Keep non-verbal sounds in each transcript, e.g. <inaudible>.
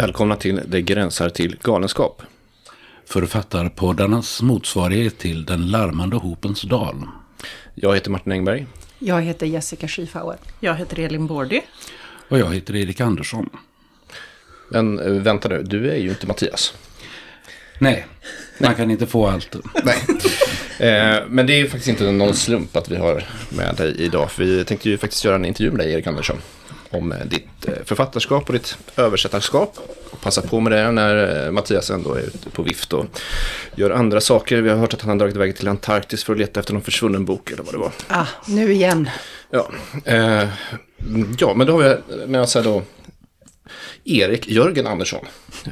Välkomna till Det gränsar till galenskap. Författarpoddarnas motsvarighet till Den larmande hopens dal. Jag heter Martin Engberg. Jag heter Jessica Schiefauer. Jag heter Elin Bordy. Och jag heter Erik Andersson. Men eh, vänta nu, du är ju inte Mattias. Nej, man kan inte få allt. Nej. Eh, men det är ju faktiskt inte någon slump att vi har med dig idag. För vi tänkte ju faktiskt göra en intervju med dig, Erik Andersson. Om eh, ditt eh, författarskap och ditt översättarskap. Och passa på med det när eh, Mattias ändå är ute på vift och gör andra saker. Vi har hört att han har dragit iväg till Antarktis för att leta efter någon försvunnen bok eller vad det var. Ah, nu igen. Ja, eh, ja men då har vi med oss här då Erik Jörgen Andersson.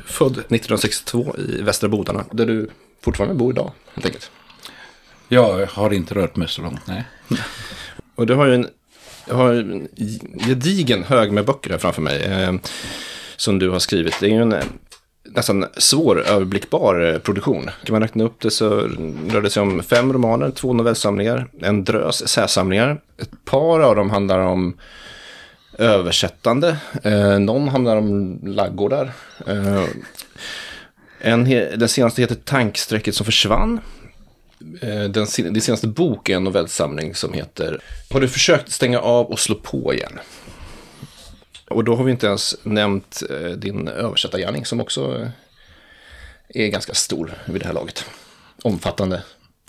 Född 1962 i Västra Bodarna, där du fortfarande bor idag, helt enkelt. Jag har inte rört mig så långt, nej. Och du har ju en, jag har en gedigen hög med böcker här framför mig. Eh, som du har skrivit. Det är ju en eh, nästan svåröverblickbar eh, produktion. Kan man räkna upp det så rör det sig om fem romaner, två novellsamlingar, en drös essäsamlingar. Ett par av dem handlar om översättande. Eh, någon handlar om laggårdar. Eh, en, den senaste heter Tanksträcket som försvann. Eh, den, din senaste bok är en novellsamling som heter Har du försökt stänga av och slå på igen? Och då har vi inte ens nämnt eh, din översättargärning som också eh, är ganska stor vid det här laget. Omfattande.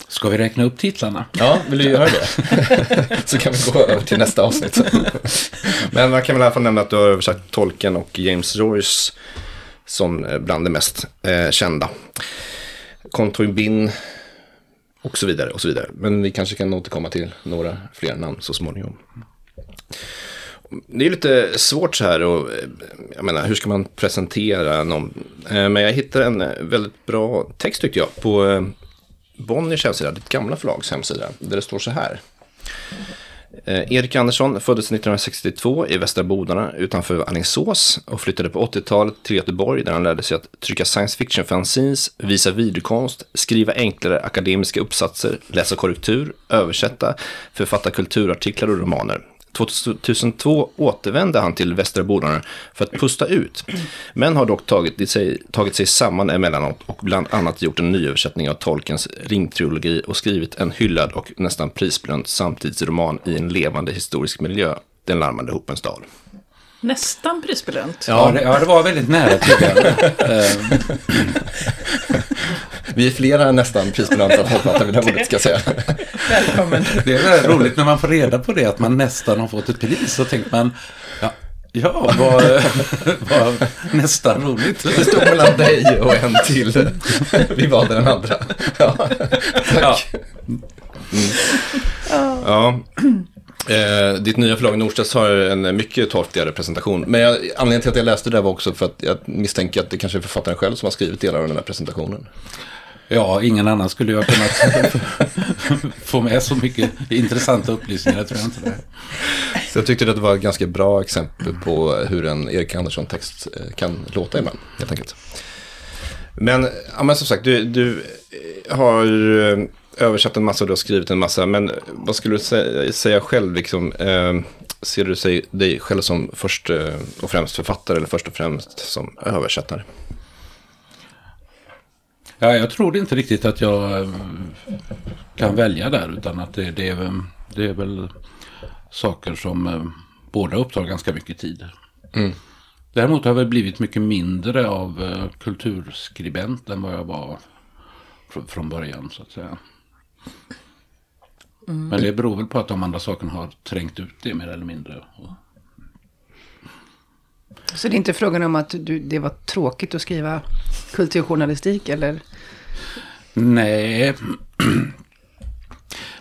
Ska vi räkna upp titlarna? Ja, vill du göra det? <laughs> Så kan vi gå över till nästa avsnitt. <laughs> Men man kan väl i alla fall nämna att du har översatt Tolkien och James Joyce som bland det mest eh, kända. Contoy Bin och så vidare och så vidare. Men vi kanske kan återkomma till några fler namn så småningom. Det är lite svårt så här och eh, jag menar hur ska man presentera någon? Eh, men jag hittade en eh, väldigt bra text tyckte jag på Bonniers hemsida, ditt gamla förlags hemsida, där det står så här. Eh, Erik Andersson föddes 1962 i Västra Bodarna utanför Alingsås och flyttade på 80-talet till Göteborg där han lärde sig att trycka science fiction fanzines, visa videokonst, skriva enklare akademiska uppsatser, läsa korrektur, översätta, författa kulturartiklar och romaner. 2002 återvände han till Västra Bodarna för att pusta ut, men har dock tagit sig, tagit sig samman emellanåt och bland annat gjort en nyöversättning av Tolkiens ringtrilogi och skrivit en hyllad och nästan prisbelönt samtidsroman i en levande historisk miljö, Den larmande hopens dal. Nästan prisbelönt. Ja, det, ja, det var väldigt nära tycker jag. <laughs> <laughs> <laughs> Vi är flera nästan prisbelönta författare vid det här bordet, ska jag säga. Välkommen. Det är väldigt roligt när man får reda på det, att man nästan har fått ett pris. Så tänker man, ja, ja vad, vad nästan roligt. Det stod mellan dig och en till. Vi valde den andra. Ja, tack. Ja. Ja. Eh, ditt nya förlag Norstedts har en mycket torftigare presentation. Men jag, anledningen till att jag läste det var också för att jag misstänker att det kanske är författaren själv som har skrivit delar av den här presentationen. Ja, ingen annan skulle jag kunnat <laughs> få med så mycket intressanta upplysningar, tror jag inte det. Så jag tyckte att det var ett ganska bra exempel på hur en Erik Andersson-text eh, kan låta ibland, helt enkelt. Men, ja, men som sagt, du, du har eh, översatt en massa och du har skrivit en massa. Men vad skulle du säga, säga själv? Liksom, eh, ser du sig, dig själv som först eh, och främst författare eller först och främst som översättare? Ja, jag tror inte riktigt att jag eh, kan välja där, utan att det, det, är, väl- det är väl saker som eh, båda upptar ganska mycket tid. Mm. Däremot har jag väl blivit mycket mindre av kulturskribent än vad jag var fr- från början, så att säga. Men det beror väl på att de andra sakerna har trängt ut det mer eller mindre. Så det är inte frågan om att du, det var tråkigt att skriva kulturjournalistik eller? Nej.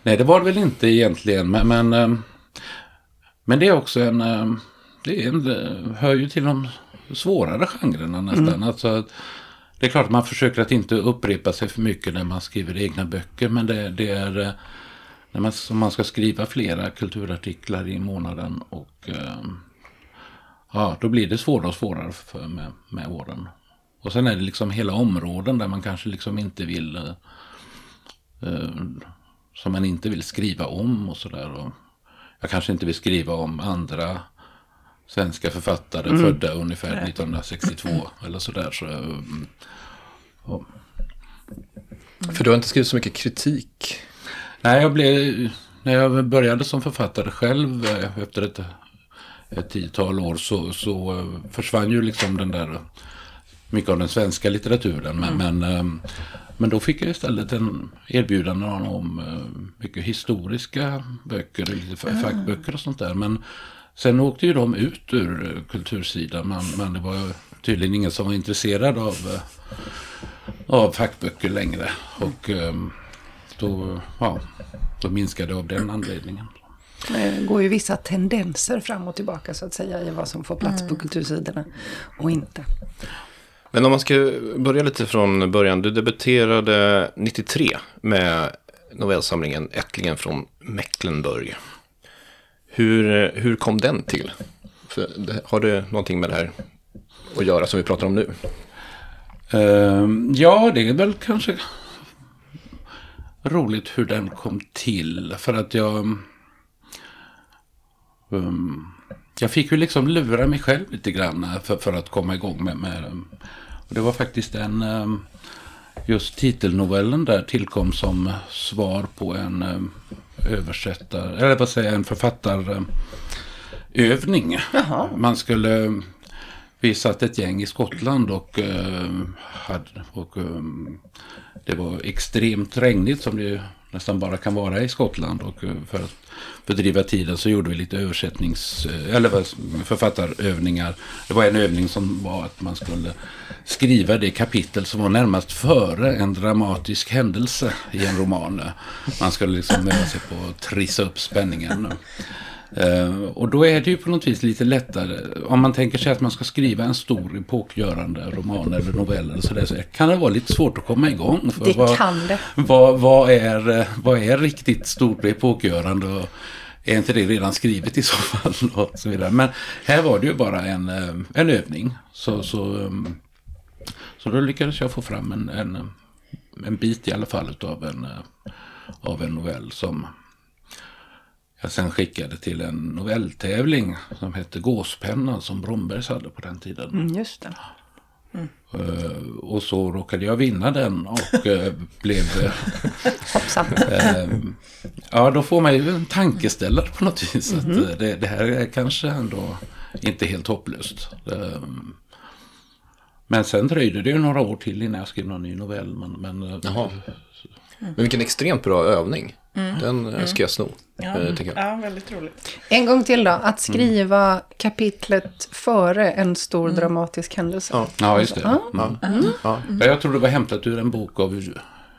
Nej, det var det väl inte egentligen. Men, men, eh, men det är också en... eh, Det är en, det hör ju till de svårare genrerna nästan. Alltså, att det är klart att man försöker att inte upprepa sig för mycket när man skriver egna böcker. Men det, det är... Eh, när man, man ska skriva flera kulturartiklar i månaden. Och eh, ja, då blir det svårare och svårare för, med, med åren. Och sen är det liksom hela områden där man kanske liksom inte vill eh, eh, som man inte vill skriva om och sådär. Jag kanske inte vill skriva om andra svenska författare födda ungefär 1962 eller sådär. Så, mm, och, För du har inte skrivit så mycket kritik. nej, jag blev, när jag började som författare själv eh, efter ett, ett tiotal år så, så eh, försvann ju liksom den där mycket av den svenska litteraturen. Men, men, eh, men då fick jag istället en erbjudande om eh, mycket historiska böcker, lite fa- fackböcker och sånt där. Men sen åkte ju de ut ur eh, kultursidan. Men, men det var tydligen ingen som var intresserad av, eh, av fackböcker längre. Och eh, då, ja, då minskade det av den anledningen. Det går ju vissa tendenser fram och tillbaka så att säga i vad som får plats på kultursidorna och inte. Men om man ska börja lite från början. Du debuterade 93 med novellsamlingen Ättlingen från Mecklenburg. Hur, hur kom den till? För det, har det någonting med det här att göra som vi pratar om nu? Uh, ja, det är väl kanske roligt hur den kom till. För att jag... Um, jag fick ju liksom lura mig själv lite grann för, för att komma igång med... med och det var faktiskt en... Um, Just titelnovellen där tillkom som svar på en um, översättare, eller vad säger jag, en författarövning. Man skulle vi satt ett gäng i Skottland och, eh, hade, och eh, det var extremt regnigt som det nästan bara kan vara i Skottland. Och eh, för att fördriva tiden så gjorde vi lite översättnings eh, eller författarövningar. Det var en övning som var att man skulle skriva det kapitel som var närmast före en dramatisk händelse i en roman. Man skulle liksom öva sig på att trissa upp spänningen. Eh, och då är det ju på något vis lite lättare. Om man tänker sig att man ska skriva en stor epokgörande roman eller novell eller sådär, så kan det vara lite svårt att komma igång. För Det vad, kan det. Vad, vad, är, eh, vad är riktigt stort och epokgörande? Och är inte det redan skrivet i så fall? <laughs> Och så vidare. Men här var det ju bara en, eh, en övning. Så, så, så då lyckades jag få fram en, en, en bit i alla fall av en, av en novell som jag sen skickade till en novelltävling som hette Gåspennan som Brombergs hade på den tiden. Mm, just det. Eh, och så råkade jag vinna den och eh, <laughs> blev... Hoppsan. <laughs> eh, ja, då får man ju en tankeställare på något vis. Att, Mhm. det, det här är kanske ändå inte helt hopplöst. Men sen dröjde det ju några år till innan jag skrev någon ny novell. Men, men. Men vilken extremt bra övning. Den eh, ska jag sno. eh, tycker jag. Ja, väldigt roligt. En gång till då. Att skriva kapitlet före en stor dramatisk händelse. Ja. ja, just det. Ja. Mm. Ja. Ja, jag tror det var hämtat ur en bok av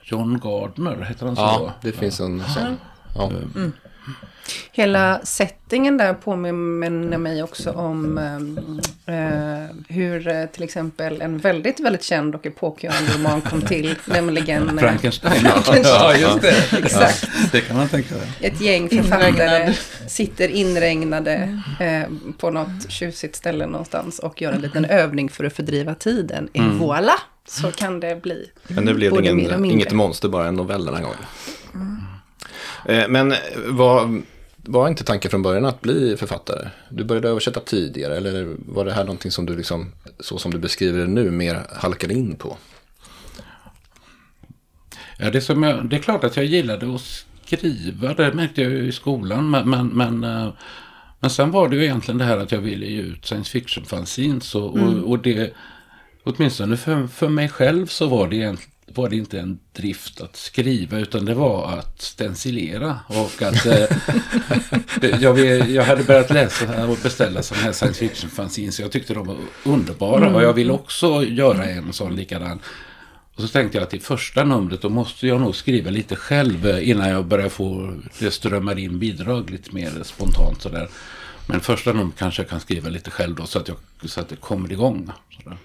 John Gardner, heter han så? ja, det finns en sån. Ja. Hela settingen där påminner mig också om eh, eh, hur eh, till exempel en väldigt, väldigt känd och epokgörande roman kom till. <laughs> nämligen eh, Frankenstein. <laughs> Frankenstein. ja, just det. <laughs> Exakt. Det kan man tänka sig. Ett gäng författare Inregnad. sitter inregnade eh, på något tjusigt ställe någonstans och gör en liten övning för att fördriva tiden. Et voilà! Så kan det bli. Men det blev och ingen, inget monster, bara en novell den här gången. Eh, Men var, var inte tanken från början att bli författare? Du började översätta tidigare, eller var det här någonting som du liksom, så som du beskriver det nu, mer halkade in på? Ja, det, som jag, det är klart att jag gillade att skriva, det märkte jag ju i skolan. Men, men, men, eh, men sen var det ju egentligen det här att jag ville ge ut science fiction-fanzines. Och, och, och det, åtminstone för, för mig själv så var det, egent- var det inte en drift att skriva utan det var att stencilera. Och att eh, det- <laughs> jag, jag hade börjat läsa och beställa sådana här science fiction-fanzines. så Jag tyckte de var underbara och jag ville också göra en sån likadan. Och så tänkte jag att i första numret då måste jag nog skriva lite själv eh, innan jag börjar få det strömmar in bidrag lite mer spontant sådär. Men första numret kanske jag kan skriva lite själv då så att, jag, så att det kommer igång. Sådär.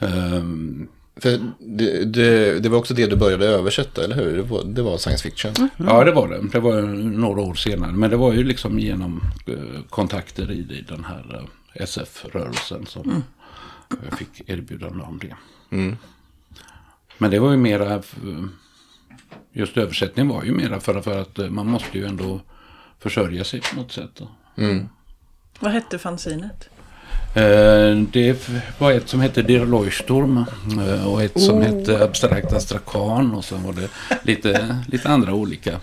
Ehm, För det, det, det var också det du började översätta, eller hur? Det var, det var science fiction. Ja, det var det. Det var några år senare. Men det var ju liksom genom eh, kontakter i, i den här eh, SF-rörelsen som jag fick erbjudande om det. Mm. Men det var ju mera, eh, just översättning var ju mera för, för att eh, man måste ju ändå försörja sig på något sätt. Mm. Vad hette fanzinet? Eh, Det var ett som hette Der Leuchtturm eh, och ett som Oh. hette Abstrakt Astrakan och sen var det lite, lite andra olika eh,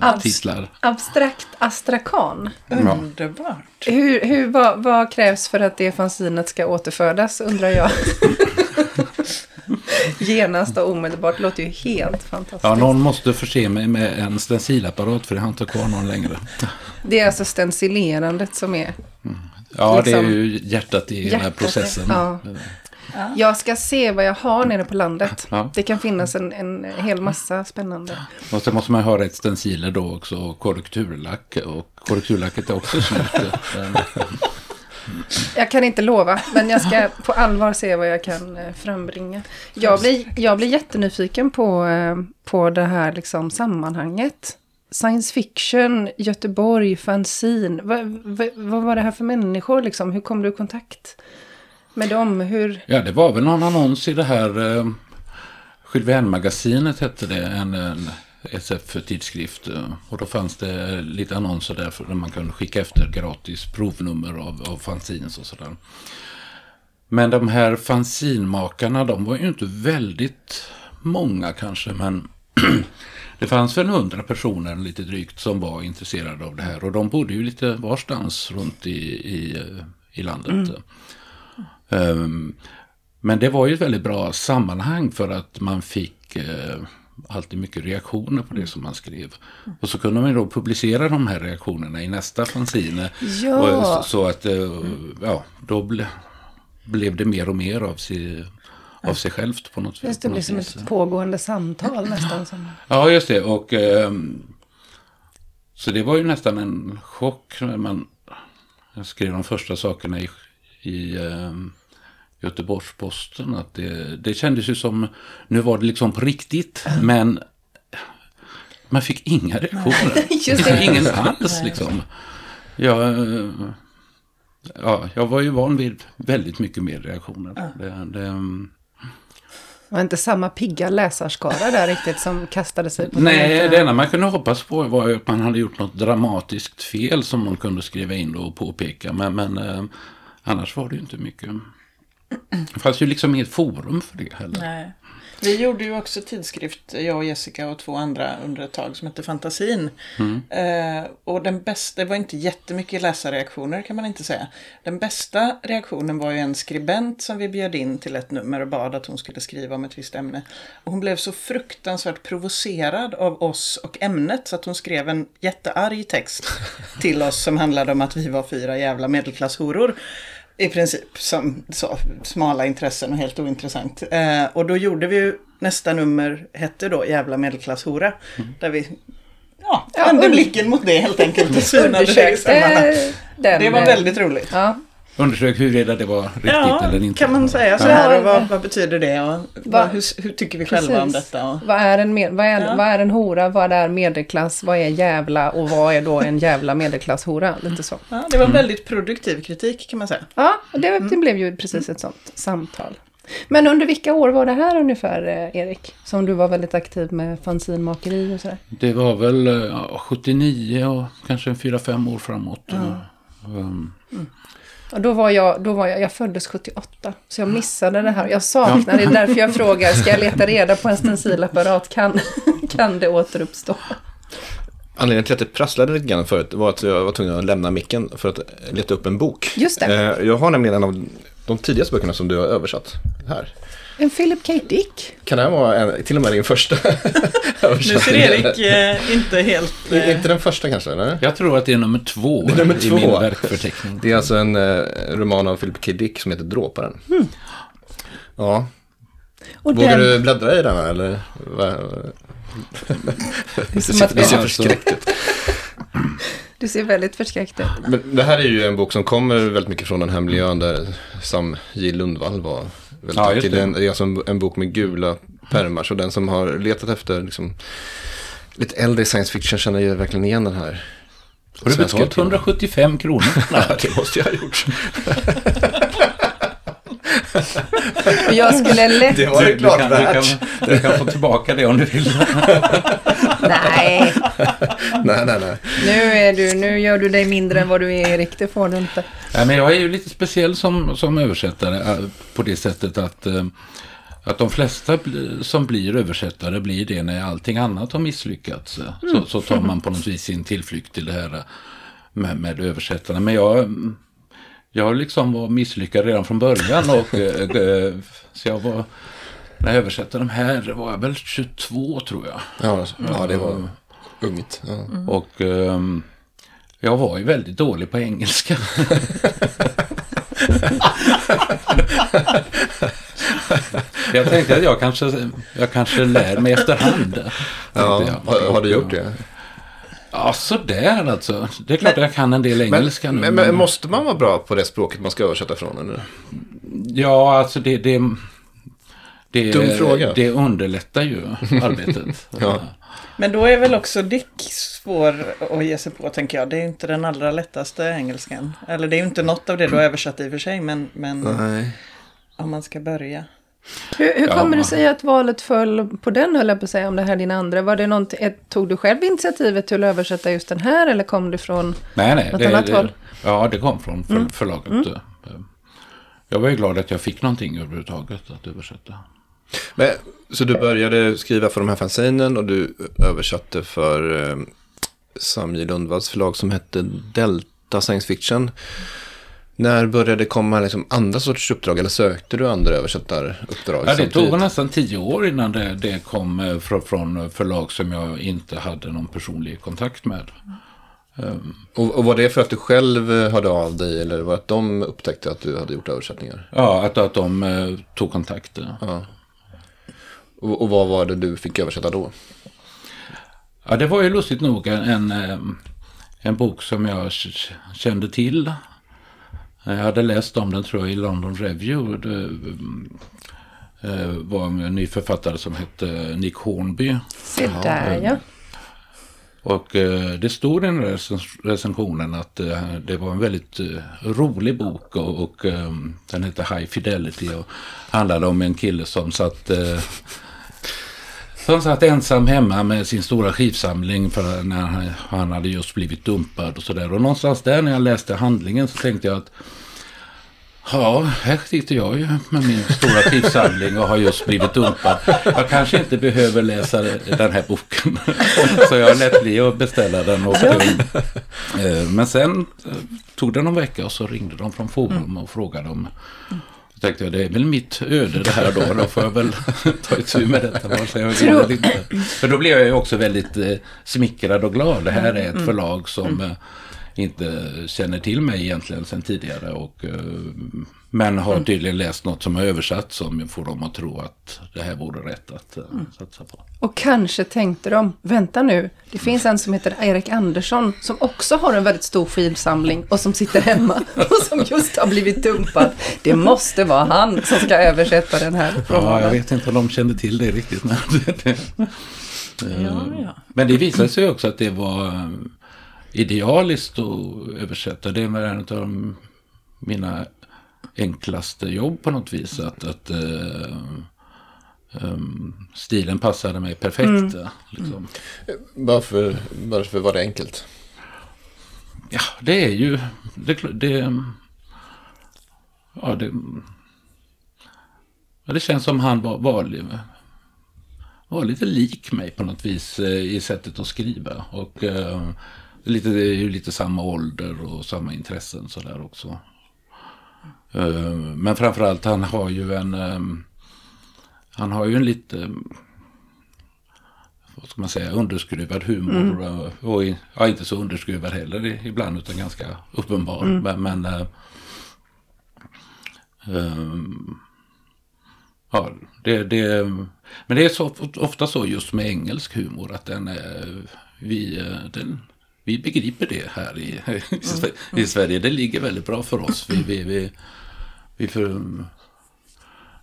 Abs- titlar. Abstrakt astrakan. Ja. Underbart. Hur, hur, vad, vad krävs för att det fanzinet ska återfödas undrar jag. <laughs> Genast och omedelbart. Det låter ju helt fantastiskt. Ja, någon måste förse mig med en stencilapparat för jag har inte kvar någon längre. Det är alltså stencilerandet som är... Ja, det är Liksom ju hjärtat i hjärtat, processen. ja. Jag ska se vad jag har nere på landet. Ja. Det kan finnas en, en hel massa spännande. Och sen måste man ha rätt stenciler då också och korrekturlack. Och korrekturlacket är också. Eh, Jag kan inte lova, men jag ska på allvar se vad jag kan eh, frambringa. Jag blir, jag blir jättenyfiken på, eh, på det här liksom sammanhanget. Science fiction, Göteborg, fanzine. Vad, vad, vad var det här för människor liksom? Hur kom du i kontakt med dem? Hur... Ja, det var väl någon annons i det här eh, Jules Verne-magasinet hette det, en, en SF-tidskrift. Och då fanns det lite annonser där för man kunde skicka efter gratis provnummer av, av fanzines och sådär. Men de här fanzinmakarna, de var ju inte väldigt många kanske, men <clears throat> <clears throat> det fanns väl hundra personer lite drygt som var intresserade av det här. Och de bodde ju lite varstans runt i, i, i landet. Ehm, men det var ju ett väldigt bra sammanhang för att man fick eh, alltid mycket reaktioner på det som man skrev. Och så kunde man ju då publicera de här reaktionerna i nästa fanzine. Ja. Och, så, så att, eh, ja, då ble, blev det mer och mer av sig, av sig självt på något, Just det blir som ett pågående samtal nästan. Som... Ja, just det. Och, ehm, så det var ju nästan en chock när man jag skrev de första sakerna i, i ehm, Göteborgs-Posten. Att det, det kändes ju som, nu var det liksom på riktigt, men man fick inga reaktioner. <laughs> Ingen alls liksom. Jag, eh, ja, jag var ju van vid väldigt mycket mer reaktioner. Det, det, ehm, Det var inte samma pigga läsarskara där riktigt som kastade sig på Nej, den. det enda man kunde hoppas på var att man hade gjort något dramatiskt fel som man kunde skriva in och påpeka. Men, men eh, annars var det ju inte mycket. Det fanns ju liksom inget forum för det heller. Nej. Vi gjorde ju också tidskrift, jag och Jessica och två andra under ett tag som hette Fantasin. Eh, och den bästa, det var inte jättemycket läsarreaktioner kan man inte säga. Den bästa reaktionen var ju en skribent som vi bjöd in till ett nummer och bad att hon skulle skriva om ett visst ämne. Och hon blev så fruktansvärt provocerad av oss och ämnet så att hon skrev en jättearg text till oss som handlade om att vi var fyra jävla medelklasshoror. I princip som så, smala intressen och helt ointressant. Eh, och då gjorde vi ju nästa nummer hette då Jävla medelklasshora. Där vi ja, Ja, vände und- blicken mot det helt enkelt. och <laughs> synade det. Det var väldigt roligt. Ja, Undersök huruvida det var riktigt Ja, eller inte. kan man säga så här och vad, vad betyder det och vad, hur, hur tycker vi själva om Precis. detta? Och, Vad är, en med, vad, är, Ja. vad är en hora? Vad är medelklass? Vad är jävla? Och vad är då en jävla medelklasshora? Lite så. ja, det var en väldigt produktiv kritik kan man säga. Ja, och det, det blev ju precis ett sånt samtal. Men under vilka år var det här ungefär, eh, Erik? Som du var väldigt aktiv med fanzinmakeri och sådär. Det var väl eh, ja, 79 och kanske en 4-5 år framåt. Um, Och då var jag, då var jag, jag föddes 78, så jag missade det här. Jag saknar det, är därför jag frågar, ska jag leta reda på en <laughs> stencilapparat? Kan, kan det återuppstå? Anledningen till att det prasslade lite grann förut var att jag var tvungen att lämna micken för att leta upp en bok. Just det. Eh, Jag har nämligen en av de tidigaste böckerna som du har översatt här. En Philip K. Dick? Kan det här vara en, till och med din första <laughs> Nu ser Erik eh, inte helt... I- Eh, Inte den första kanske, eller? jag tror att det är nummer två, Det är nummer i två. min verkförteckning. Det är alltså en eh, roman av Philip K. Dick som heter Dråparen. Ja, Och vågar den, du bläddra i den här eller? Det ser, att det ser förskräckt ut. du ser väldigt förskräckt ut. Men det här är ju en bok som kommer väldigt mycket från den här miljön där Sam J. Lundvall var väldigt Ja, just aktiv. det. Det är alltså en, en bok med gula pärmar. Så den som har letat efter liksom, lite äldre science fiction känner ju verkligen igen den här. Har du betalat utgåvan. 175 kronor? <laughs> Ja, det måste jag ha gjort. Jag skulle lätt... Det var det Du klart kan, du, värt. kan, du kan få tillbaka det om du vill. <laughs> Nej, <laughs> Nej, nej, nej, nu, är du, nu gör du dig mindre än vad du är Erik. Det får du inte. Nej, men jag är ju lite speciell som, som översättare eh, på det sättet att, eh, att de flesta som blir översättare blir det när allting annat har misslyckats. eh, Så, så tar man på något vis sin tillflykt till det här med, med översättarna. Men jag, mm, jag liksom var misslyckad redan från början. Och, så jag var, när jag översatte de här var jag väl 22 tror jag. Ja, ja det var ungt. Ja. Och ehm, jag var ju väldigt dålig på engelska. <laughs> jag tänkte att jag kanske, jag kanske lär mig efterhand. Ja, har, har du gjort det? Ja, sådär alltså. Det är klart att jag kan en del engelska nu. men, men måste man vara bra på det språket man ska översätta från? Eller? Ja, alltså det... det det, Dum fråga. det underlättar ju arbetet. <laughs> Ja. Men då är väl också Dick svår att ge sig på tänker jag. Det är inte den allra lättaste engelskan. Eller det är ju inte något av det du har översatt i och för sig. Men, men Nej. om man ska börja. Hur, hur Ja. kommer det sig att valet föll på den, höll jag på att säga, om det här är din andra? Var det något, tog du själv initiativet till att översätta just den här, eller kom det från... Nej, nej. Något det, annat det, håll? Ja, det kom från för, förlaget. eh. Jag var ju glad att jag fick någonting överhuvudtaget att översätta. Men, så du började skriva för de här fanzinen och du översatte för eh, Sam J. Lundvalls förlag som hette Delta Science Fiction. När började det komma liksom andra sorters uppdrag eller sökte du andra översättaruppdrag? Ja, det tog nästan tio år innan det, det kom eh, från, från förlag som jag inte hade någon personlig kontakt med. och, och var det för att du själv eh, hörde av dig eller var det att de upptäckte att du hade gjort översättningar? Ja, att, att de eh, tog kontakt. Ja. Och, och vad var det du fick översätta då? Ja, det var ju lustigt nog en, en, eh, en bok som jag kände till. Jag hade läst om den tror jag i London Review. Det eh, var en ny författare som hette Nick Hornby. Se där ja. Och eh, det stod i den recensionen att eh, det var en väldigt eh, rolig bok och, och eh, den hette High Fidelity och handlade om en kille som satt som satt ensam hemma med sin stora skivsamling för när han, han hade just blivit dumpad och sådär. Och någonstans där när jag läste handlingen så tänkte jag att Ja, här sitter jag ju med min stora skivsamling och har just blivit dumpad. Jag kanske inte behöver läsa den här boken. Så jag lät bli att beställa den. Och, eh, men sen tog det någon vecka och så ringde de från Forum och frågade om då tänkte jag, det är väl mitt öde det här då. Då får jag väl <laughs> ta itu med detta. jag. För då blev jag ju också väldigt eh, smickrad och glad. Det här är ett förlag som eh, inte känner till mig egentligen sedan tidigare. Och, eh, men har tydligen läst något som är översatt som får dem att tro att det här vore rätt att eh, satsa på. Och kanske tänkte de, vänta nu, det finns en som heter Erik Andersson som också har en väldigt stor skivsamling och som sitter hemma <laughs> och som just har blivit dumpad. Det måste vara han som ska översätta den här Ja, jag romanen. vet inte om de kände till det riktigt. Men det, <laughs> Ja, ja. Men det visade sig också att det var eh, idealiskt att översätta. Det var en av de- mina enklaste jobb på något vis. Att, att eh, ehm, stilen passade mig perfekt. Liksom. Varför, varför var det enkelt? Ja, det är ju... Det, är det, ja, det, ja, det känns som han var, var, var lite lik mig på något vis eh, i sättet att skriva. Och eh, lite, det är ju lite samma ålder och samma intressen sådär också. Eh, men framförallt han har ju en... eh, han har ju en lite... Vad ska man säga? Underskruvad humor. eh, Och ja, inte så underskruvad heller ibland utan ganska uppenbar. Men... men eh, Ja, det, det, men det är så, ofta så just med engelsk humor att den är, vi, den, vi begriper det här i, <laughs> i, Sve- i Sverige. Det ligger väldigt bra för oss. Vi, vi, vi, vi, för,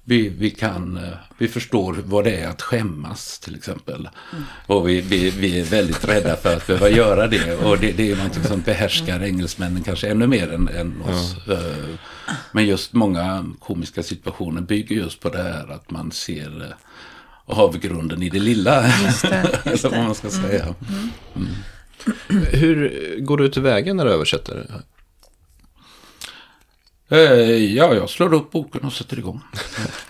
vi, vi, kan, eh, vi förstår vad det är att skämmas till exempel. Och vi, vi, vi är väldigt rädda för att behöva göra det. Och det, det är någonting som behärskar engelsmännen kanske ännu mer än, än oss. Eh, Men just många komiska situationer bygger just på det här att man ser eh, avgrunden i det lilla. Just det, just <laughs> Eller vad det. man ska säga. Hur går du tillväga när du översätter? Eh, Ja, jag slår upp boken och sätter igång.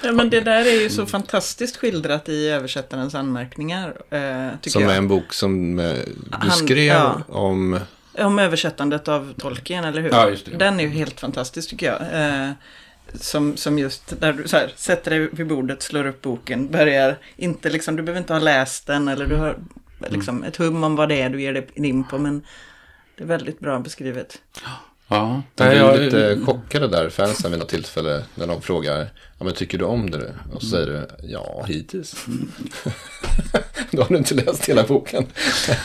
Ja, men det där är ju så fantastiskt skildrat i översättarens anmärkningar. Eh, tycker Som jag. är en bok som eh, du Han- skrev ja. om... Om översättandet av Tolkien, eller hur? Ja, just det. Den är ju helt fantastisk tycker jag. Som, som just där du så här, sätter dig vid bordet, slår upp boken, börjar inte liksom, du behöver inte ha läst den eller du har liksom ett hum om vad det är du ger dig in på. Men det är väldigt bra beskrivet. Ja, Nej, blir jag- lite chockade där, fansen vid något tillfälle, när de frågar, ja men tycker du om det? Och så säger du, ja hittills. <laughs> Då har du inte läst hela boken.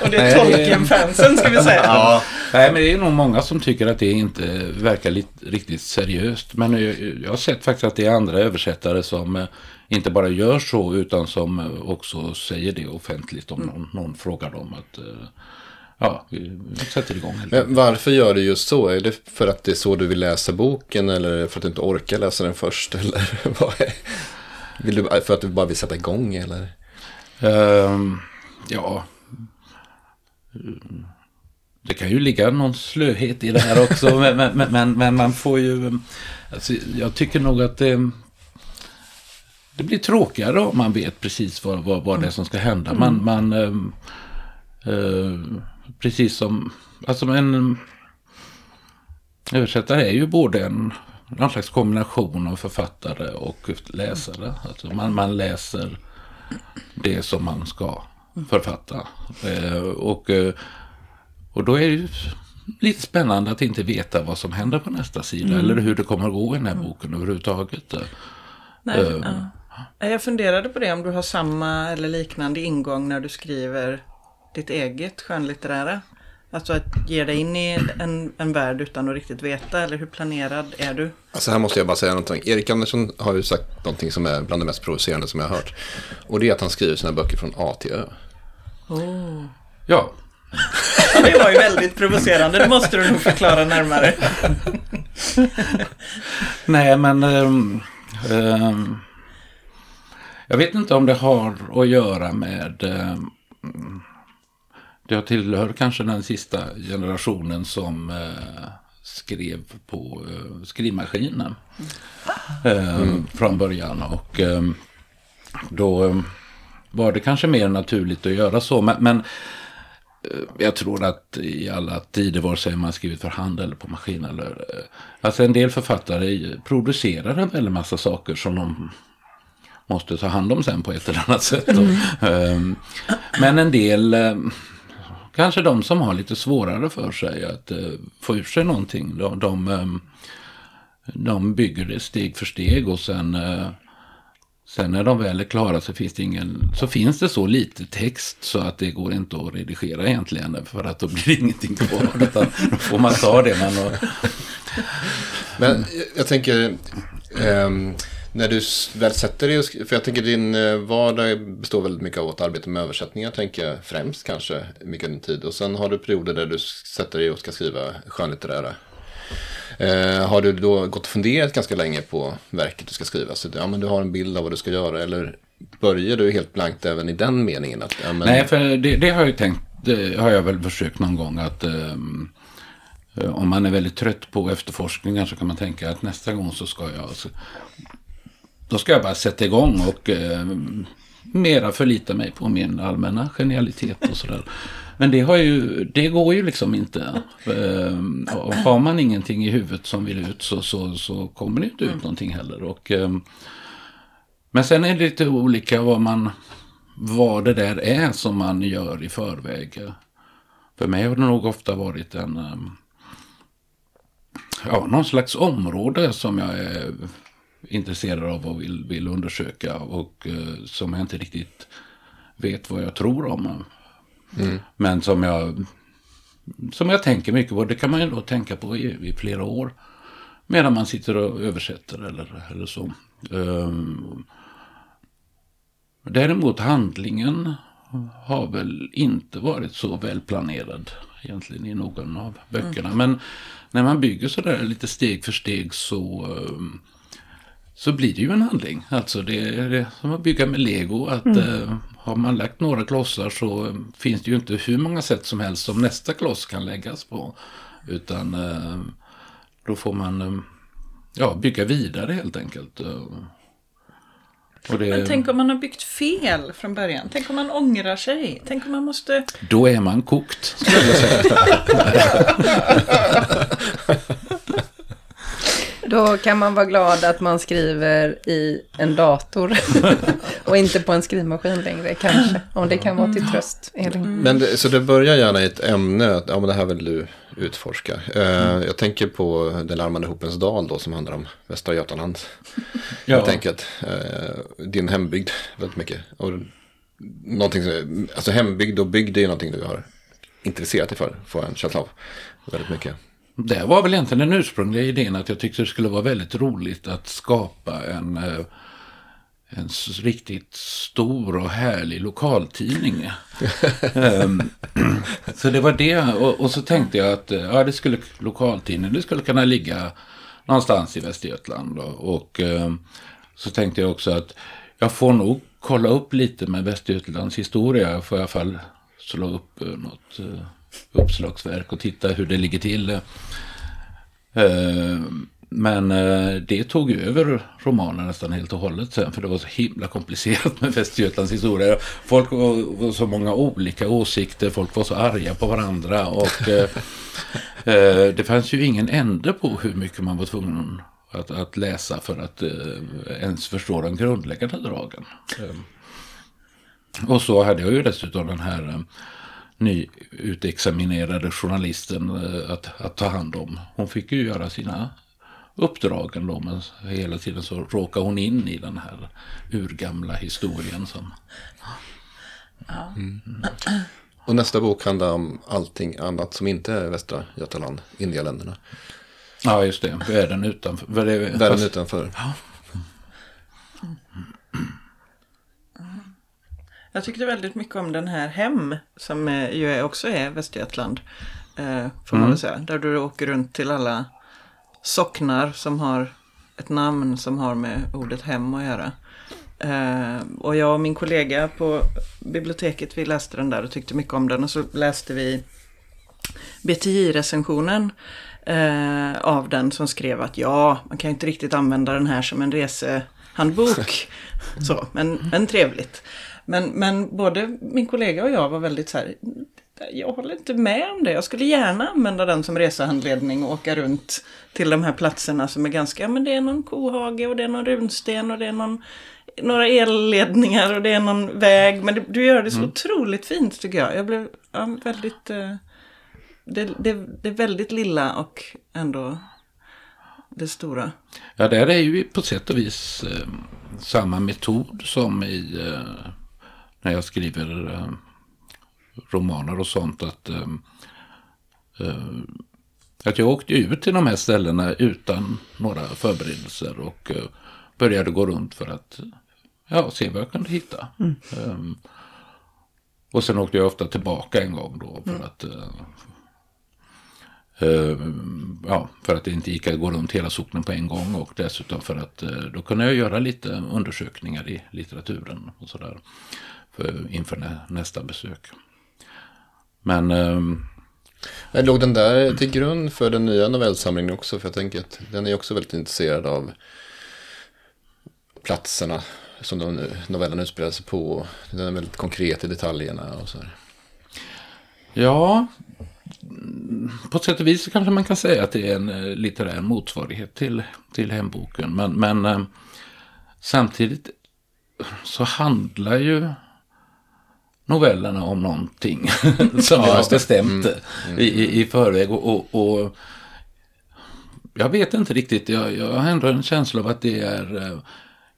Och det är Tolkien-fansen ska vi säga. <laughs> Ja, Nej, men det är nog många som tycker att det inte verkar lite, riktigt seriöst. Men jag, jag har sett faktiskt att det är andra översättare som eh, inte bara gör så utan som eh, också säger det offentligt om någon, någon frågar dem att eh, ja, sätter igång. Men varför gör du just så? Är det för att det är så du vill läsa boken eller för att du inte orkar läsa den först? <laughs> Eller vad är... Vill du, för att du bara vill sätta igång eller? Ehm, ja. Det kan ju ligga någon slöhet i det här också. <laughs> men, men, men, men man får ju... Alltså, jag tycker nog att det... Det blir tråkigare om man vet precis vad, vad, vad det är som ska hända. Man... man ehm, eh, precis som... Alltså en... Översättare är ju både en någon slags kombination av författare och läsare. Alltså man, man läser det som man ska författa. Eh, och, eh, och då är det ju lite spännande att inte veta vad som händer på nästa sida. Eller hur det kommer att gå i den här boken överhuvudtaget. Nej, Eh, ja. Jag funderade på det om du har samma eller liknande ingång när du skriver ditt eget skönlitterära. Alltså att ge dig in i en, en värld utan att riktigt veta eller hur planerad är du? Alltså här måste jag bara säga någonting. Erik Andersson har ju sagt någonting som är bland det mest provocerande som jag har hört. Och det är att han skriver sina böcker från A till Ö. ja, <laughs> Det var ju väldigt provocerande, det måste du nog förklara närmare. <laughs> nej men... ehm, ehm, jag vet inte om det har att göra med... ehm, jag tillhör kanske den sista generationen som eh, skrev på eh, skrivmaskinen. Eh, Från början. Och eh, då eh, var det kanske mer naturligt att göra så. Men, men eh, jag tror att i alla tider, vare sig man skrivit för hand eller på maskin. Eller, eh, alltså en del författare producerar en väldig massa saker som de måste ta hand om sen på ett eller annat sätt. Eh, Men en del, kanske de som har lite svårare för sig att eh, få ur sig någonting. De, de, ehm, de bygger det steg för steg och sen, eh, sen när de väl är klara så finns det ingen, så finns det så lite text så att det går inte att redigera egentligen. För att då blir det ingenting kvar. <laughs> Utan då får man ta det man har. Men jag- jag tänker, ehm, när du väl sätter dig och för jag tänker din eh, vardag består väldigt mycket av att arbeta med översättningar, tänker jag främst kanske, mycket av din tid. Och sen har du perioder där du sätter dig och ska skriva skönlitterära. Eh, har du då gått och funderat ganska länge på verket du ska skriva? Så ja, men du har en bild av vad du ska göra, eller börjar du helt blankt även i den meningen? Att, ja, men, Nej, för det, det har jag ju tänkt, det har jag väl försökt någon gång att eh, om man är väldigt trött på efterforskningar så kan man tänka att nästa gång så ska jag, alltså, då ska jag bara sätta igång och eh, mera förlita mig på min allmänna genialitet och sådär. Men det, har ju, det går ju liksom inte. Och har man ingenting i huvudet som vill ut så, så, så kommer det inte ut någonting heller. Och, ehm, men sen är det lite olika vad man vad det där är som man gör i förväg. För mig har det nog ofta varit en ehm, ja, någon slags område som jag är intresserad av och vill, vill undersöka och eh, som jag inte riktigt vet vad jag tror om. Men som jag, som jag tänker mycket på. Det kan man ju då tänka på i, i flera år. Medan man sitter och översätter eller, eller så. Ehm, Däremot handlingen har väl inte varit så väl planerad egentligen i någon av böckerna. Men när man bygger sådär lite steg för steg så, ehm, så blir det ju en handling. Alltså det är, som att bygga med lego. Att eh, har man lagt några klossar så eh, finns det ju inte hur många sätt som helst som nästa kloss kan läggas på. Utan eh, då får man eh, ja, bygga vidare helt enkelt. Det, Men tänk om man har byggt fel från början. Tänk om man ångrar sig. Tänk om man måste... Då är man kokt, skulle jag säga. <laughs> Då kan man vara glad att man skriver i en dator. <laughs> och inte på en skrivmaskin längre kanske. Om det kan vara till tröst, Elin. Men det, så det börjar gärna i ett ämne, att, ja men det här vill du utforska. Eh, jag tänker på Den larmande hopens dal då som handlar om Västra Götaland. Ja. Helt enkelt. Eh, din hembygd väldigt mycket. Och någonting som, alltså hembygd och bygd är ju någonting du har intresserat dig för, får jag en känsla av. Väldigt mycket. Det var väl egentligen den ursprungliga idén att jag tyckte det skulle vara väldigt roligt att skapa en, eh, en riktigt stor och härlig lokaltidning. <laughs> Ehm, så det var det. Och, och så tänkte jag att eh, ja, det skulle, lokaltidningen det skulle kunna ligga någonstans i Västergötland. då. Och ehm, så tänkte jag också att jag får nog kolla upp lite med Västergötlands historia. Jag får i alla fall slå upp eh, något uppslagsverk och titta hur det ligger till. Eh, Men eh, det tog ju över romanen nästan helt och hållet sen. För det var så himla komplicerat med Västergötlands historia. Folk var, så många olika åsikter. Folk var så arga på varandra. Och <laughs> eh, det fanns ju ingen ände på hur mycket man var tvungen att, att läsa för att ens förstå de grundläggande dragen. Eh, och så hade jag ju dessutom den här nyutexaminerade journalisten eh, att, att ta hand om. Hon fick ju göra sina uppdrag ändå, men hela tiden så råkade hon in i den här urgamla historien. Som, Och nästa bok handlar om allting annat som inte är Västra Götaland, Indialänderna. ja, just det. Världen utanför. Världen utanför. Jag tyckte väldigt mycket om den här Hem, som eh, ju också är Västergötland. Eh, får man väl säga. Där du åker runt till alla socknar som har ett namn som har med ordet hem att göra. Eh, och jag och min kollega på biblioteket, vi läste den där och tyckte mycket om den. Och så läste vi BTI-recensionen av den som skrev att ja, man kan ju inte riktigt använda den här som en resehandbok. <laughs> så, men, men trevligt. Men, men både min kollega och jag var väldigt så här, jag håller inte med om det. Jag skulle gärna använda den som resehandledning och åka runt till de här platserna som är ganska, ja, men det är någon kohage och det är någon runsten och det är någon, några elledningar och det är någon väg. Men det, du gör det så otroligt fint tycker jag. Jag blev ja, väldigt, eh, det, det, det är väldigt lilla och ändå det stora. Ja, där är ju på sätt och vis eh, samma metod som i eh, när jag skriver eh, romaner och sånt. Att, eh, eh, att jag åkte ut till de här ställena utan några förberedelser och eh, började gå runt för att ja, se vad jag kunde hitta. Eh, och sen åkte jag ofta tillbaka en gång då för att eh, ja, för att det inte gick att gå runt hela socknen på en gång och dessutom för att då kunde jag göra lite undersökningar i litteraturen och sådär för, inför nä, nästa besök. Men ehm, Men låg den där till grund för den nya novellsamlingen också? För jag tänker att den är också väldigt intresserad av platserna som de, novellen utspelar sig på. Den är väldigt konkret i detaljerna och så här. ja, på ett sätt och vis kanske man kan säga att det är en eh, litterär motsvarighet till, till hemboken. Men, men eh, samtidigt så handlar ju novellerna om någonting <laughs> som jag har bestämt i, i, i förväg. Och, och, och jag vet inte riktigt, jag, jag har ändå en känsla av att det är eh,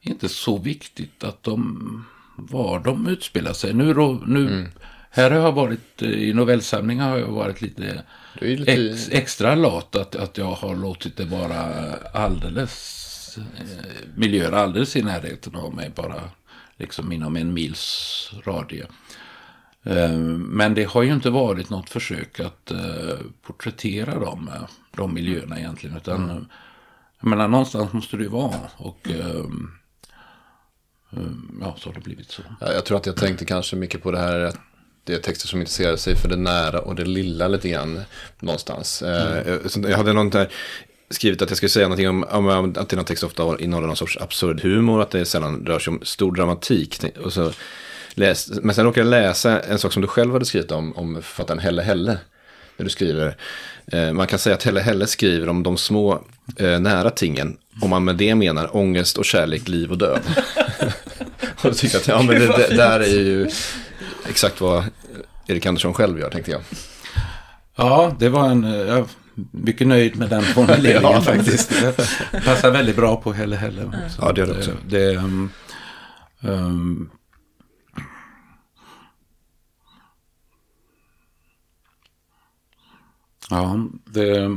inte så viktigt att de, var de utspelar sig. Nu, då, nu här har jag varit, eh, i novellsamlingar har jag varit lite, lite- ex, extra lat att, att jag har låtit det vara alldeles, eh, miljöer alldeles i närheten av mig, bara liksom inom en mils radie. Eh, Men det har ju inte varit något försök att eh, porträttera dem, eh, de miljöerna egentligen. Utan eh, Jag menar, någonstans måste det ju vara. Och ja, så har det blivit så. Ja, Jag tror att jag tänkte kanske mycket på det här att det är texter som intresserar sig för det nära och det lilla lite grann någonstans. Så Jag hade någon där skrivit att jag skulle säga någonting om, om att dina texter ofta innehåller någon sorts absurd humor, att det sällan rör sig om stor dramatik. Och så läs, men sen råkade jag läsa en sak som du själv hade skrivit om, om författaren Helle Helle. När du skriver, eh, man kan säga att Helle Helle skriver om de små eh, nära tingen, om man med det menar ångest och kärlek, liv och död. <laughs> och då tyckte jag att ja, men det, det där är ju exakt vad Erik Andersson själv gör, tänkte jag. Ja, det var en... eh, Jag mycket nöjd med den formuleringen <laughs> Ja, faktiskt. <laughs> Det passar väldigt bra på Helle Helle. också. Ja, det gör det också. Det, um, um, ja, det...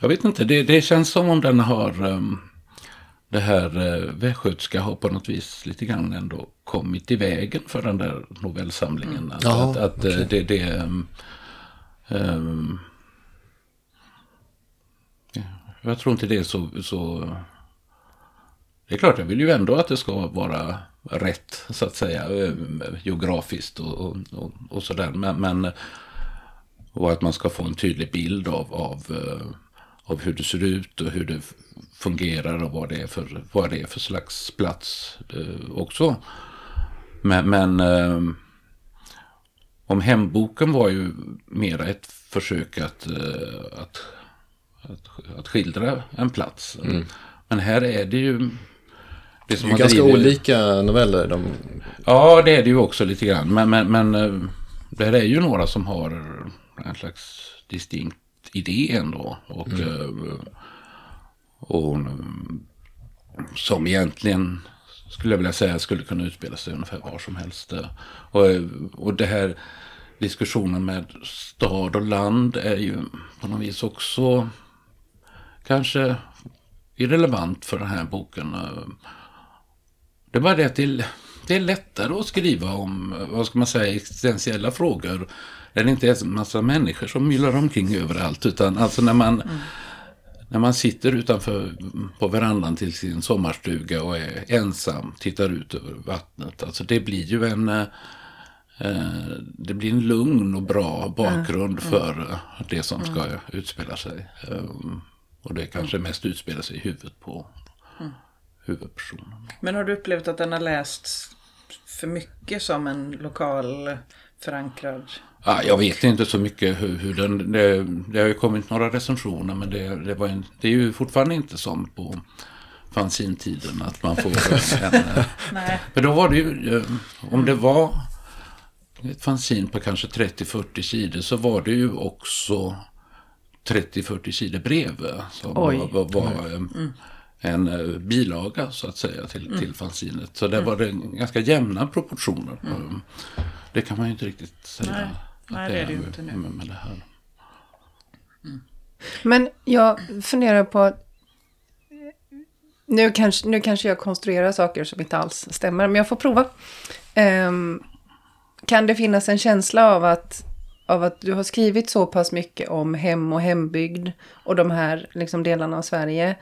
Jag vet inte, det, det känns som om den har... Um, det här uh, västgötska har på något vis lite grann ändå kommit i vägen för den där novellsamlingen. Alltså Ja, att, att eh, det... det um, um, jag tror inte det är så, så... Det är klart, jag vill ju ändå att det ska vara rätt, så att säga, eh, geografiskt och, och, och, och sådär. Men, men, och att man ska få en tydlig bild av, av, eh, av hur det ser ut och hur det fungerar och vad det är för, vad det är för slags plats eh, också. Men, men om hemboken var ju mera ett försök att, att, att, att skildra en plats. Men här är det ju... Det som Det är ganska drivit- olika noveller. De, Ja, det är det ju också lite grann. Men, men, men eh, där är ju några som har en slags distinkt idé ändå. Och, eh, och mm, som egentligen, skulle jag vilja säga, skulle kunna utspela sig ungefär var som helst. eh. Och, och det här diskussionen med stad och land är ju på något vis också kanske irrelevant för den här boken. Det är bara det att det är, det är lättare att skriva om, vad ska man säga, existentiella frågor. Där det inte är en massa människor som myller omkring överallt. Utan alltså när man, när man sitter utanför på verandan till sin sommarstuga och är ensam, tittar ut över vattnet. Alltså det blir ju en, eh, det blir en lugn och bra bakgrund för eh, det som ska utspela sig. Eh, Och det kanske mest utspelar sig i huvudet på huvudpersonen. Men har du upplevt att den har lästs för mycket som en lokal förankrad? Ja, jag vet inte så mycket hur, hur den... Det, det har ju kommit några recensioner men det, det, var en, det är ju fortfarande inte som på fanzintiden att man får <laughs> en... Nej. För då var det ju... eh, Om det var ett fanzin på kanske 30-40 sidor så var det ju också 30-40 sidor brev som Oj. var, var, var eh, en eh, bilaga så att säga till, till fanzinet. Så där var det ganska jämna proportioner. Eh, Det kan man ju inte riktigt säga. Nej. Nej, det är det ju inte nu. Med, med det här. Men jag funderar på... Nu kanske, nu kanske jag konstruerar saker som inte alls stämmer, men jag får prova. Ehm, kan det finnas en känsla av att, av att du har skrivit så pass mycket om hem och hembygd och de här liksom, delarna av Sverige,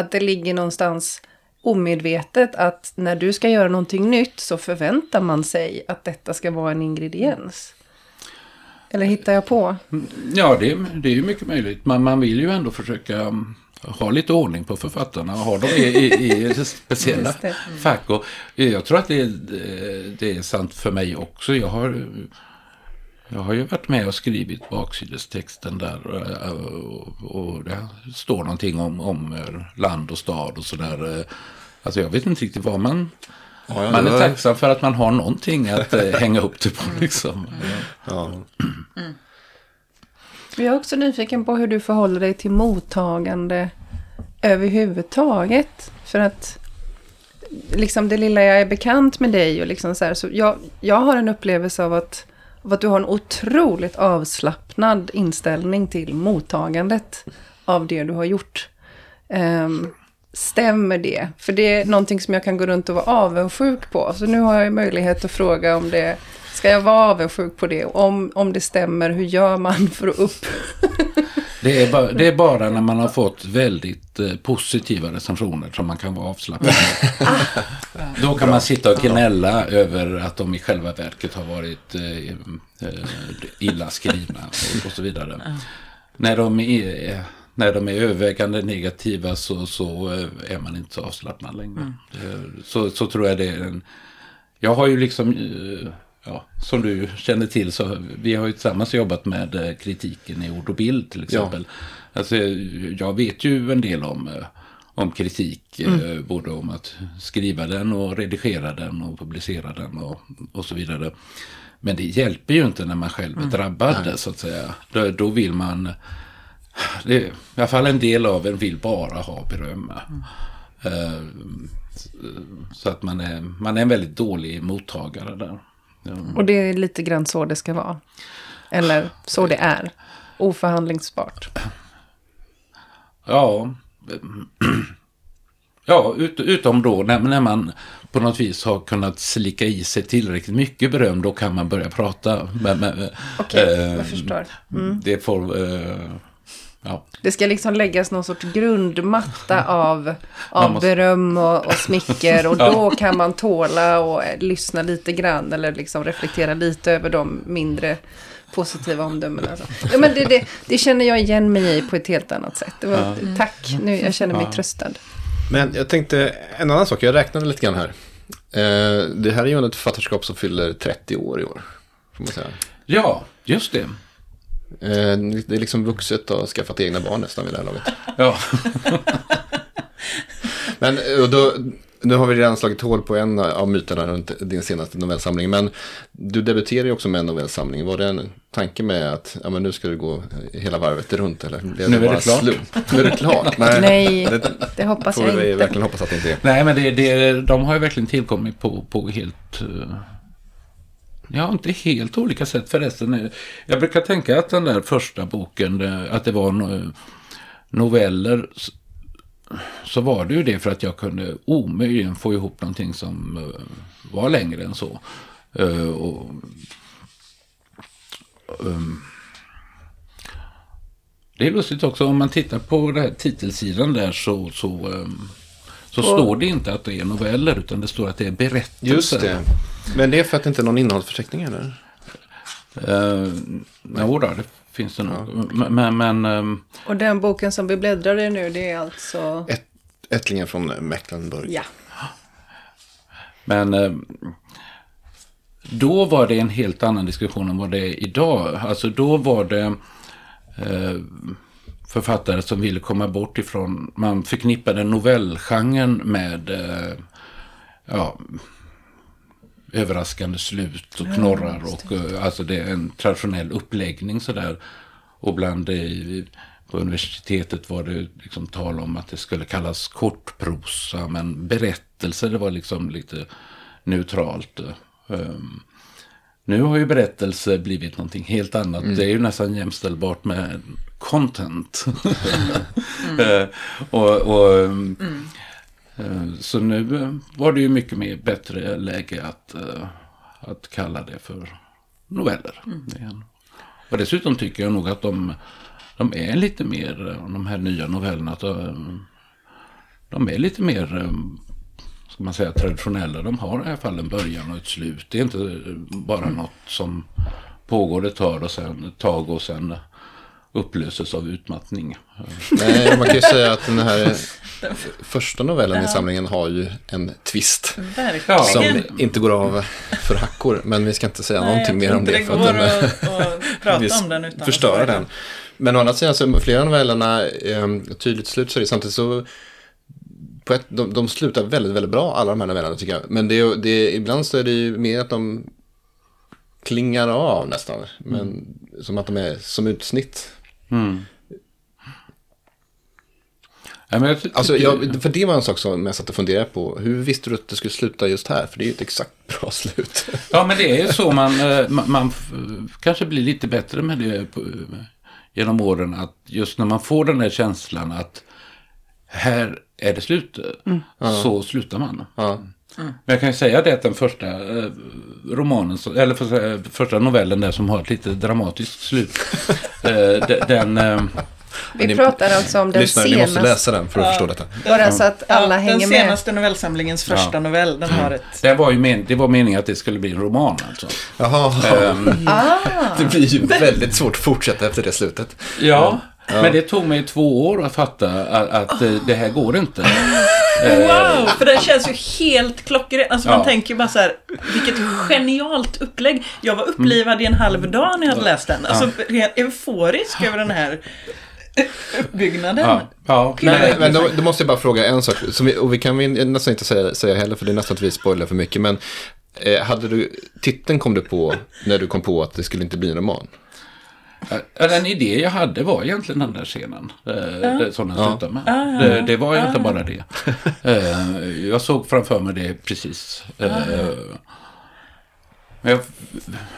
att det ligger någonstans omedvetet att när du ska göra någonting nytt så förväntar man sig att detta ska vara en ingrediens? Eller hittar jag på? Ja, det, är- det är ju mycket möjligt. Men man vill ju ändå försöka um, ha lite ordning på författarna och ha dem i, i, i <laughs> speciella fack. Och jag tror att det, är- det är sant för mig också. Jag har, jag har ju varit med och skrivit baksidestexten där. eh, Och, och det står någonting om, om eh, land och stad och sådär. Alltså jag vet inte riktigt vad man... Ja, ja, man är var- tacksam för att man har någonting att eh, hänga upp det på liksom. ja. Jag är också nyfiken på hur du förhåller dig till mottagande överhuvudtaget. För att liksom det lilla jag är bekant med dig och liksom så här, så jag, jag har en upplevelse av att, av att du har en otroligt avslappnad inställning till mottagandet av det du har gjort. Ehm, um, stämmer det? För det är någonting som jag kan gå runt och vara avundsjuk på. Så nu har jag möjlighet att fråga om det Ska jag vara avundsjuk på det? Om, om det stämmer, hur gör man för att upp... <laughs> Det är, bara, det är bara när man har fått väldigt eh, positiva recensioner som man kan vara avslappnad. <laughs> Då kan man sitta och gnälla över att de i själva verket har varit eh, eh, illa skrivna och, och så vidare. När de är, när de är övervägande negativa så, så eh, är man inte så avslappnad längre. Eh, Så, så tror jag det är en... Jag har ju liksom, ja, som du känner till, så vi har ju tillsammans jobbat med eh, kritiken i ord och bild till exempel. Alltså, jag vet ju en del om, eh, om kritik, eh, både om att skriva den och redigera den och publicera den och, och så vidare. Men det hjälper ju inte när man själv är drabbad, så att säga. Då, då vill man... Det, I alla fall en del av en vill bara ha beröm. Eh, så att man är, man är en väldigt dålig mottagare där. Ja. Och det är lite grann så det ska vara. Eller så det är. Oförhandlingsbart. Ja, ja ut, utom då när, när man på något vis har kunnat slicka i sig tillräckligt mycket beröm, då kan man börja prata. Men, men, Okej, eh, jag förstår. Det får... Eh, ja. Det ska liksom läggas någon sorts grundmatta av, av måste- beröm och, och smicker. Och <laughs> då kan man tåla och lyssna lite grann. Eller liksom reflektera lite över de mindre positiva omdömena. Alltså. Ja, men det, det, det känner jag igen mig i på ett helt annat sätt. Det var, Tack, nu, jag känner mig Ja. tröstad. Men jag tänkte en annan sak, jag räknade lite grann här. Eh, det här är ju ett författarskap som fyller 30 år i år. Får man säga. ja, just det. Eh, det är liksom vuxet och skaffat egna barn nästan vid det här laget. Ja. <laughs> Men eh, då, nu har vi redan slagit hål på en av myterna runt din senaste novellsamling. Men du debuterade ju också med en novellsamling. Var det en tanke med att ja, men nu ska du gå hela varvet runt? Eller blev Nu är det bara klart. Slump? Nu är det klart. <laughs> Nej, Nej, det det hoppas får jag vi inte. verkligen hoppas att det inte är. Nej, men det, det, de har ju verkligen tillkommit på, på helt... eh, Ja, inte helt olika sätt förresten. Jag brukar tänka att den där första boken, att det var no, noveller. Så var det ju det för att jag kunde omöjligen få ihop någonting som eh, var längre än så. Eh, och, ehm, det är lustigt också, om man tittar på den här titelsidan där så, så, ehm, så står det inte att det är noveller utan det står att det är berättelser. Just det. Men det är för att det inte är någon innehållsförteckning eller? Uh, jo då, det finns det nog. Men, men, men ehm, Och den boken som vi bläddrar i nu, det är alltså... Ett, Ättlingen från Mecklenburg. Ja. Men eh, då var det en helt annan diskussion än vad det är idag. Alltså då var det eh, författare som ville komma bort ifrån, man förknippade novellgenren med eh, ja, överraskande slut och knorrar och eh, alltså det är en traditionell uppläggning sådär. Och bland det, på universitetet var det liksom tal om att det skulle kallas kortprosa, men berättelser det var liksom lite neutralt. Um, nu har ju berättelse blivit någonting helt annat. Det är ju nästan jämställbart med content. <laughs> Eh, och, och, um, eh, så nu eh, var det ju mycket mer bättre läge att, eh, att kalla det för noveller. En- Och dessutom tycker jag nog att de, de är lite mer, eh, de här nya novellerna, att de, de är lite mer, eh, ska man säga, traditionella. De har i alla fall en början och ett slut. Det är inte eh, bara något som pågår ett tag och sen, ett tag och sen upplöses av utmattning. Nej, man kan ju säga att den här <laughs> första novellen i samlingen har ju en twist. Verkligen. Som inte går av för hackor. Men vi ska inte säga Nej, någonting jag mer tror om inte det. det för går att den, att, att <laughs> prata vi om den utan förstöra den. Men å andra sidan så flera av novellerna, eh, tydligt slut så är det samtidigt så på ett, de, de slutar väldigt, väldigt bra alla de här novellerna tycker jag. Men det, är- det, ibland så är det ju mer att de klingar av nästan. Men som att de är som utsnitt. Mm. Jag Alltså, jag, för det var en sak som jag satt och funderade på. Hur visste du att det skulle sluta just här? För det är ju ett exakt <laughs> bra slut. Ja, men det är ju så man, eh, man, man kanske blir lite bättre med det på, genom åren. Att just när man får den där känslan att här är det slut, så slutar man. Ja. Men jag kan ju säga det att den första eh, romanen, eller för, säga, första novellen där som har ett lite dramatiskt slut. <laughs> eh, de- den, eh, Vi Ni- pratar alltså om den Lyssnare, ni måste senaste. läsa den för att förstå detta. Bara så att alla ja, hänger den med. senaste novellsamlingens första Ja. novell, den har ett... det, var ju men, det var meningen att det skulle bli en roman alltså. Jaha, Ehm, Ah, det blir ju väldigt svårt att fortsätta efter det slutet. ja, men det tog mig två år att fatta att, att eh, det här går inte. <laughs> Wow! För den känns ju helt klockren. Alltså man Ja. tänker bara så här, vilket genialt upplägg. Jag var upplivad i en halv dag när jag hade läst den. Alltså helt euforisk över den här <laughs> uppbyggnaden. Ja, ja, Men, nej, men då, då måste jag bara fråga en sak, som vi, och vi kan vi nästan inte säga, säga heller, för det är nästan att vi spoilar för mycket, men eh, hade du, titeln kom du på när du kom på att det skulle inte bli en roman? Ja, Den idé jag hade var egentligen den där scenen. eh, det- Som den slutade med. Det, det var egentligen bara det. <laughs> Eh, Jag såg framför mig det precis. eh, Men jag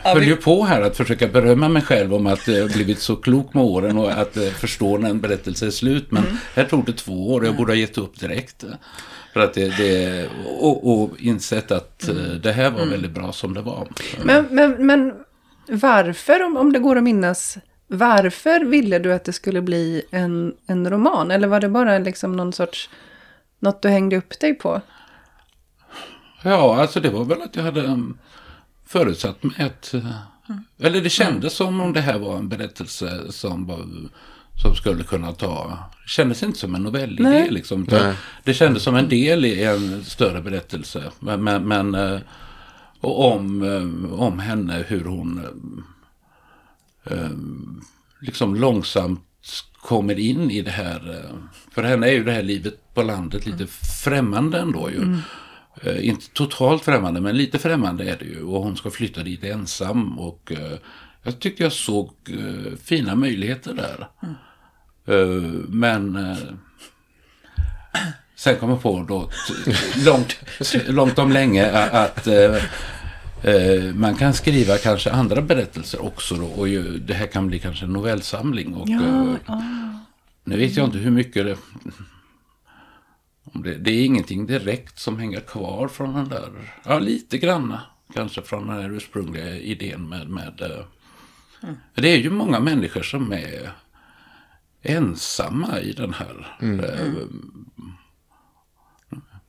höll vi- ju på här att försöka berömma mig själv om att jag blivit så klok med åren och att eh, förstå när en berättelse är slut. Men här tog det två år. Jag borde ha gett upp direkt. För att det, det och, och insett att eh, det här var väldigt bra som det var. men, men, men varför, om, om det går att minnas, varför ville du att det skulle bli en, en roman? Eller var det bara liksom någon sorts, något du hängde upp dig på? Ja, alltså det var väl att jag hade um, förutsatt mig att... eh, Eller det kändes som om det här var en berättelse som, var, som skulle kunna ta... Det kändes inte som en novellidé Nej. liksom. utan Det kändes som en del i en större berättelse. Men, men, men eh, och om, eh, om henne, hur hon eh, eh, liksom långsamt kommer in i det här. För henne är ju det här livet på landet lite främmande ändå ju. Eh, inte totalt främmande, men lite främmande är det ju. Och hon ska flytta dit ensam. Och jag tyckte jag såg fina möjligheter där. Eh, men sen kom jag på då långt, långt om länge att eh, eh, man kan skriva kanske andra berättelser också då. Och ju, det här kan bli kanske en novellsamling. Och, eh, nu vet jag inte hur mycket det... Om det, det är ingenting direkt som hänger kvar från den där... Ja, lite granna kanske från den här ursprungliga idén med... med eh, för Det är ju många människor som är ensamma i den här... Eh,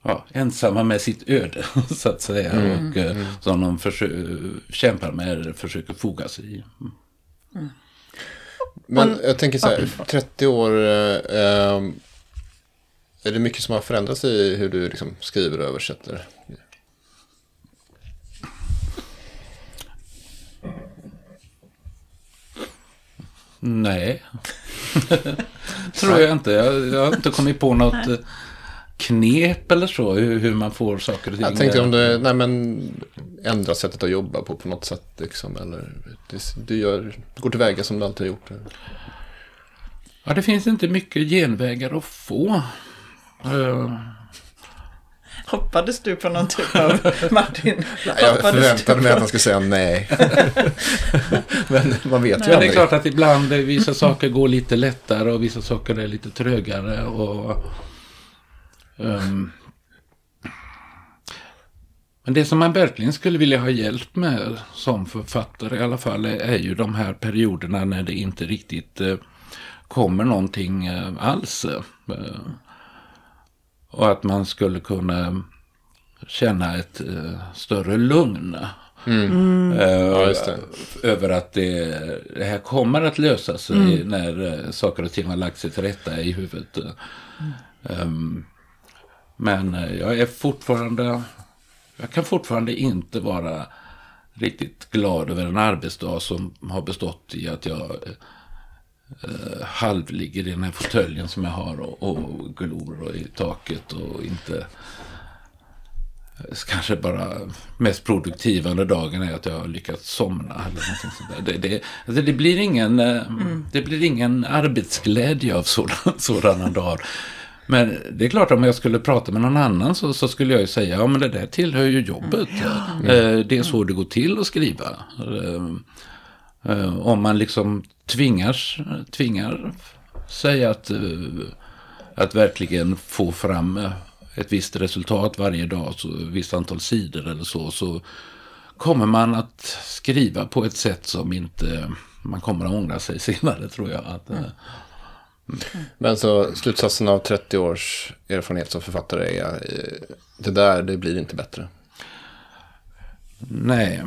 ja, ensamma med sitt öde, <laughs> så att säga. Och eh, som de kämpar med, försöker foga sig i. Men jag tänker så här, 30 år, eh, eh, är det mycket som har förändrats i hur du liksom skriver och översätter? Nej. <laughs> Tror jag inte. Jag, jag har inte kommit på något eh, knep eller så. Hur, hur man får saker och ting. Jag tänkte om du nej, men, ändrar sättet att jobba på på något sätt. Liksom, eller det, du, gör, går tillväga som du alltid har gjort. Ja, det finns inte mycket genvägar att få. Eh, Hoppades du på någon typ av <laughs> Martin? Nej, jag förväntade mig på- att han skulle säga nej. <laughs> men man vet ju Men det är aldrig. klart att ibland eh, vissa saker går lite lättare och vissa saker är lite trögare. Och, ehm, men det som man verkligen skulle vilja ha hjälp med som författare i alla fall är, är ju de här perioderna när det inte riktigt eh, kommer någonting eh, alls. Eh, och att man skulle kunna känna ett större lugn. Ja, just det. Över att det, det här kommer att lösa sig när eh, saker och ting har lagt sig till rätta i huvudet. Ehm, men eh, jag är fortfarande, jag kan fortfarande inte vara riktigt glad över en arbetsdag som har bestått i att jag eh, halvligger i den här fåtöljen som jag har och, och glor i taket och inte eh, kanske bara mest produktiva under dagen är att jag har lyckats somna eller någonting sånt. Det, det, alltså det, blir ingen, eh, det blir ingen arbetsglädje av sådana, sådana dagar. Men det är klart om jag skulle prata med någon annan så, så skulle jag ju säga, ja men det där tillhör ju jobbet. Eh, Det är så det går till att skriva. Eh, eh, Om man liksom tvingars, tvingar sig att, att verkligen få fram ett visst resultat varje dag, så ett visst antal sidor eller så, så kommer man att skriva på ett sätt som inte man kommer att ångra sig <laughs> senare tror jag. Att, mm. Men så slutsatsen av 30 års erfarenhet som författare är eh, det där, det blir inte bättre. Nej.